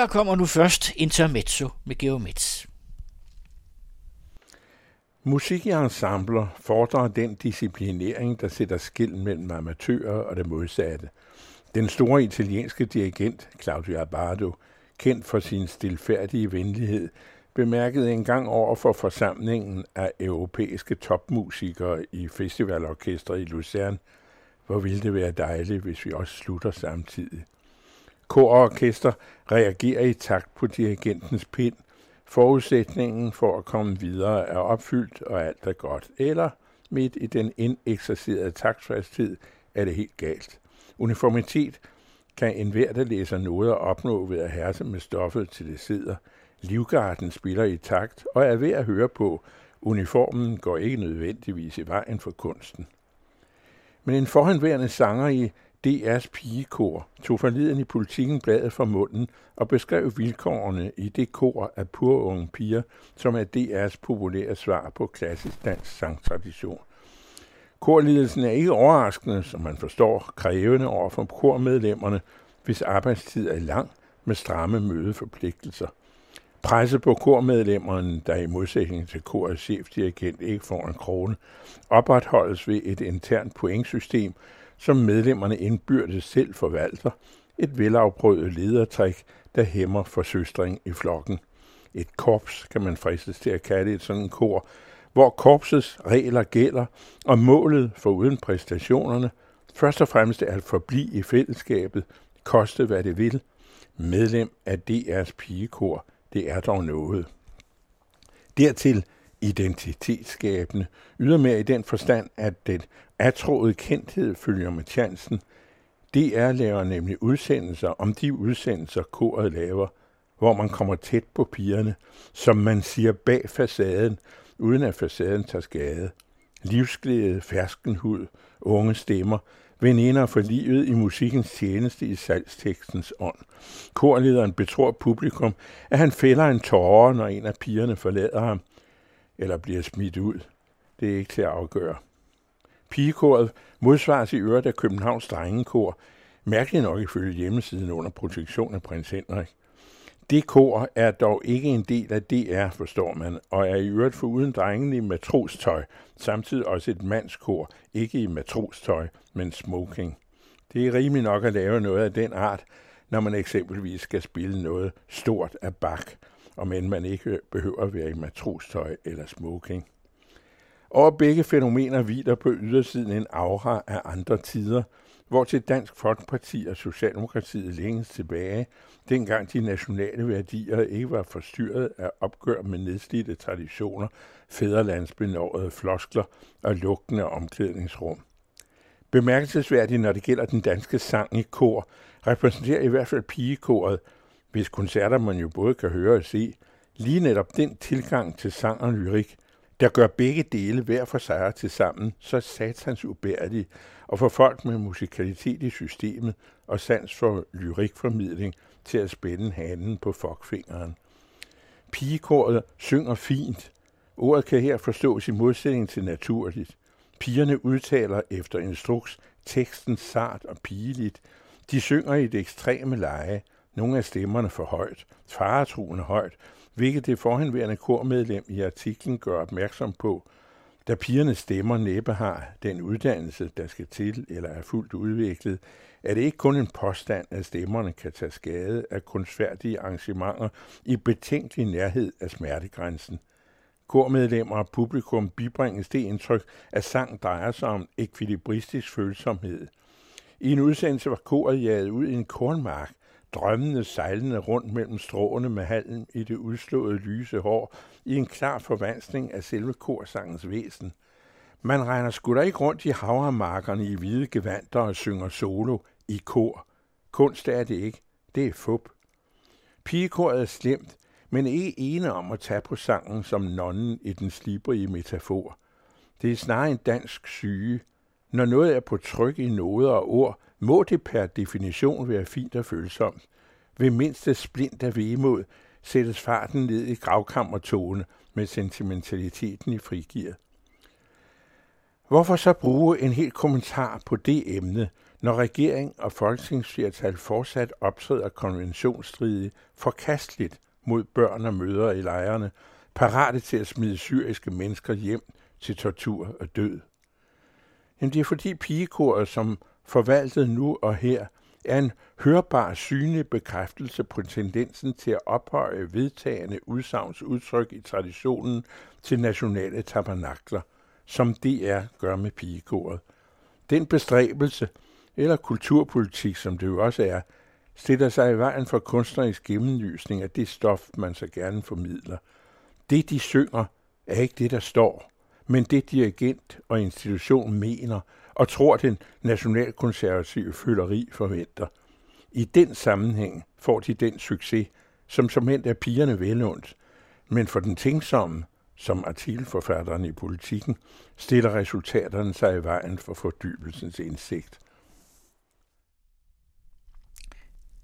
Her kommer nu først Intermezzo med Geomets. Musik i ensembler fordrer den disciplinering, der sætter skil mellem amatører og det modsatte. Den store italienske dirigent Claudio Abbado, kendt for sin stilfærdige venlighed, bemærkede engang over for forsamlingen af europæiske topmusikere i festivalorkestret i Lucerne, hvor ville det være dejligt, hvis vi også slutter samtidig. Kor og orkester reagerer i takt på dirigentens pind. Forudsætningen for at komme videre er opfyldt, og alt er godt. Eller midt i den indeksercerede taktfasthed er det helt galt. Uniformitet kan enhver, der læser noget opnå ved at herse med stoffet til det sidder. Livgarden spiller i takt og er ved at høre på. Uniformen går ikke nødvendigvis i vejen for kunsten. Men en forhenværende sanger i DR's pigekor tog forleden i politikken bladet fra munden og beskrev vilkårene i det kor af unge piger, som er DR's populære svar på klassisk dansk sangtradition. Korledelsen er ikke overraskende, som man forstår, krævende over for kormedlemmerne, hvis arbejdstid er lang med stramme mødeforpligtelser. Presse på kormedlemmerne, der i modsætning til korets chefdirigent ikke får en krone, opretholdes ved et internt pointsystem, som medlemmerne indbyrdes selv forvalter, et velafprøvet ledertræk, der hæmmer forsøstring i flokken. Et korps kan man fristes til at kalde et sådan kor, hvor korpsets regler gælder, og målet for uden præstationerne først og fremmest er at forblive i fællesskabet, koste hvad det vil. Medlem af DR's pigekor, det er dog noget. Dertil identitetsskabende, ydermere i den forstand, at den atroede kendthed følger med chancen. DR laver nemlig udsendelser om de udsendelser, koret laver, hvor man kommer tæt på pigerne, som man siger bag facaden, uden at facaden tager skade. Livsglæde, ferskenhud, unge stemmer, veninder for livet i musikkens tjeneste i salgstekstens ånd. Korlederen betror publikum, at han fælder en tårer, når en af pigerne forlader ham, eller bliver smidt ud. Det er ikke til at afgøre. Pigekoret modsvares i øvrigt af Københavns Drengekor, mærkeligt nok ifølge hjemmesiden under protektion af prins Henrik. Det kor er dog ikke en del af DR, forstår man, og er i øvrigt foruden drengene i matrostøj, samtidig også et mandskor, ikke i matrostøj, men smoking. Det er rimelig nok at lave noget af den art, når man eksempelvis skal spille noget stort af bak, og men man ikke behøver at være i matrostøj eller smoking. Og begge fænomener hviler på ydersiden en aura af andre tider, hvor til Dansk Folkeparti og Socialdemokratiet længes tilbage, dengang de nationale værdier ikke var forstyrret af opgør med nedslidte traditioner, fæderlandsbenårede floskler og lugtende omklædningsrum. Bemærkelsesværdigt, når det gælder den danske sang i kor, repræsenterer i hvert fald pigekoret, hvis koncerter man jo både kan høre og se, lige netop den tilgang til sang og lyrik, der gør begge dele hver for sig til sammen så satans ubærlig, og får folk med musikalitet i systemet og sans for lyrikformidling til at spænde hanen på fokfingeren. Pigekoret synger fint. Ordet kan her forstås i modsætning til naturligt. Pigerne udtaler efter instruks teksten sart og pigeligt. De synger i det ekstreme leje. Nogle af stemmerne for højt, faretruende højt, hvilket det forhenværende kormedlem i artiklen gør opmærksom på, da pigerne stemmer næppe har den uddannelse, der skal til eller er fuldt udviklet, er det ikke kun en påstand, at stemmerne kan tage skade af kunstfærdige arrangementer i betænkelig nærhed af smertegrænsen. Kormedlemmer og publikum bibringes det indtryk, at sang drejer sig om ekvilibristisk følsomhed. I en udsendelse var koret jaget ud i en kornmark, drømmende sejlende rundt mellem stråene med halen i det udslåede lyse hår, i en klar forvansning af selve korsangens væsen. Man regner sgu da ikke rundt i havremarkerne i hvide gevanter og synger solo i kor. Kunst er det ikke. Det er fup. Pigekoret er slemt, men ikke ene om at tage på sangen som nonnen i den slibrige metafor. Det er snarere en dansk syge. Når noget er på tryk i noder og ord, må det per definition være fint og følsomt. Ved mindste splint af vemod sættes farten ned i gravkammertone med sentimentaliteten i frigivet. Hvorfor så bruge en hel kommentar på det emne, når regering og folketingsflertal fortsat optræder konventionsstridige, forkasteligt mod børn og mødre i lejrene, parate til at smide syriske mennesker hjem til tortur og død. Jamen det er fordi pigekoret, som forvaltet nu og her, er en hørbar synlig bekræftelse på tendensen til at ophøje vedtagende udsagnsudtryk i traditionen til nationale tabernakler, som DR gør med pigekoret. Den bestræbelse, eller kulturpolitik, som det jo også er, stiller sig i vejen for kunstnerisk gennemlysning af det stof, man så gerne formidler. Det, de synger, er ikke det, der står, men det dirigent og institution mener og tror den nationalkonservative føleri forventer. I den sammenhæng får de den succes, som som er pigerne velundt, men for den tænksomme, som artikelforfatteren i politikken, stiller resultaterne sig i vejen for fordybelsens indsigt.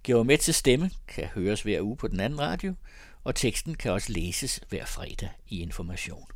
Georg stemme kan høres hver uge på den anden radio, og teksten kan også læses hver fredag i Information.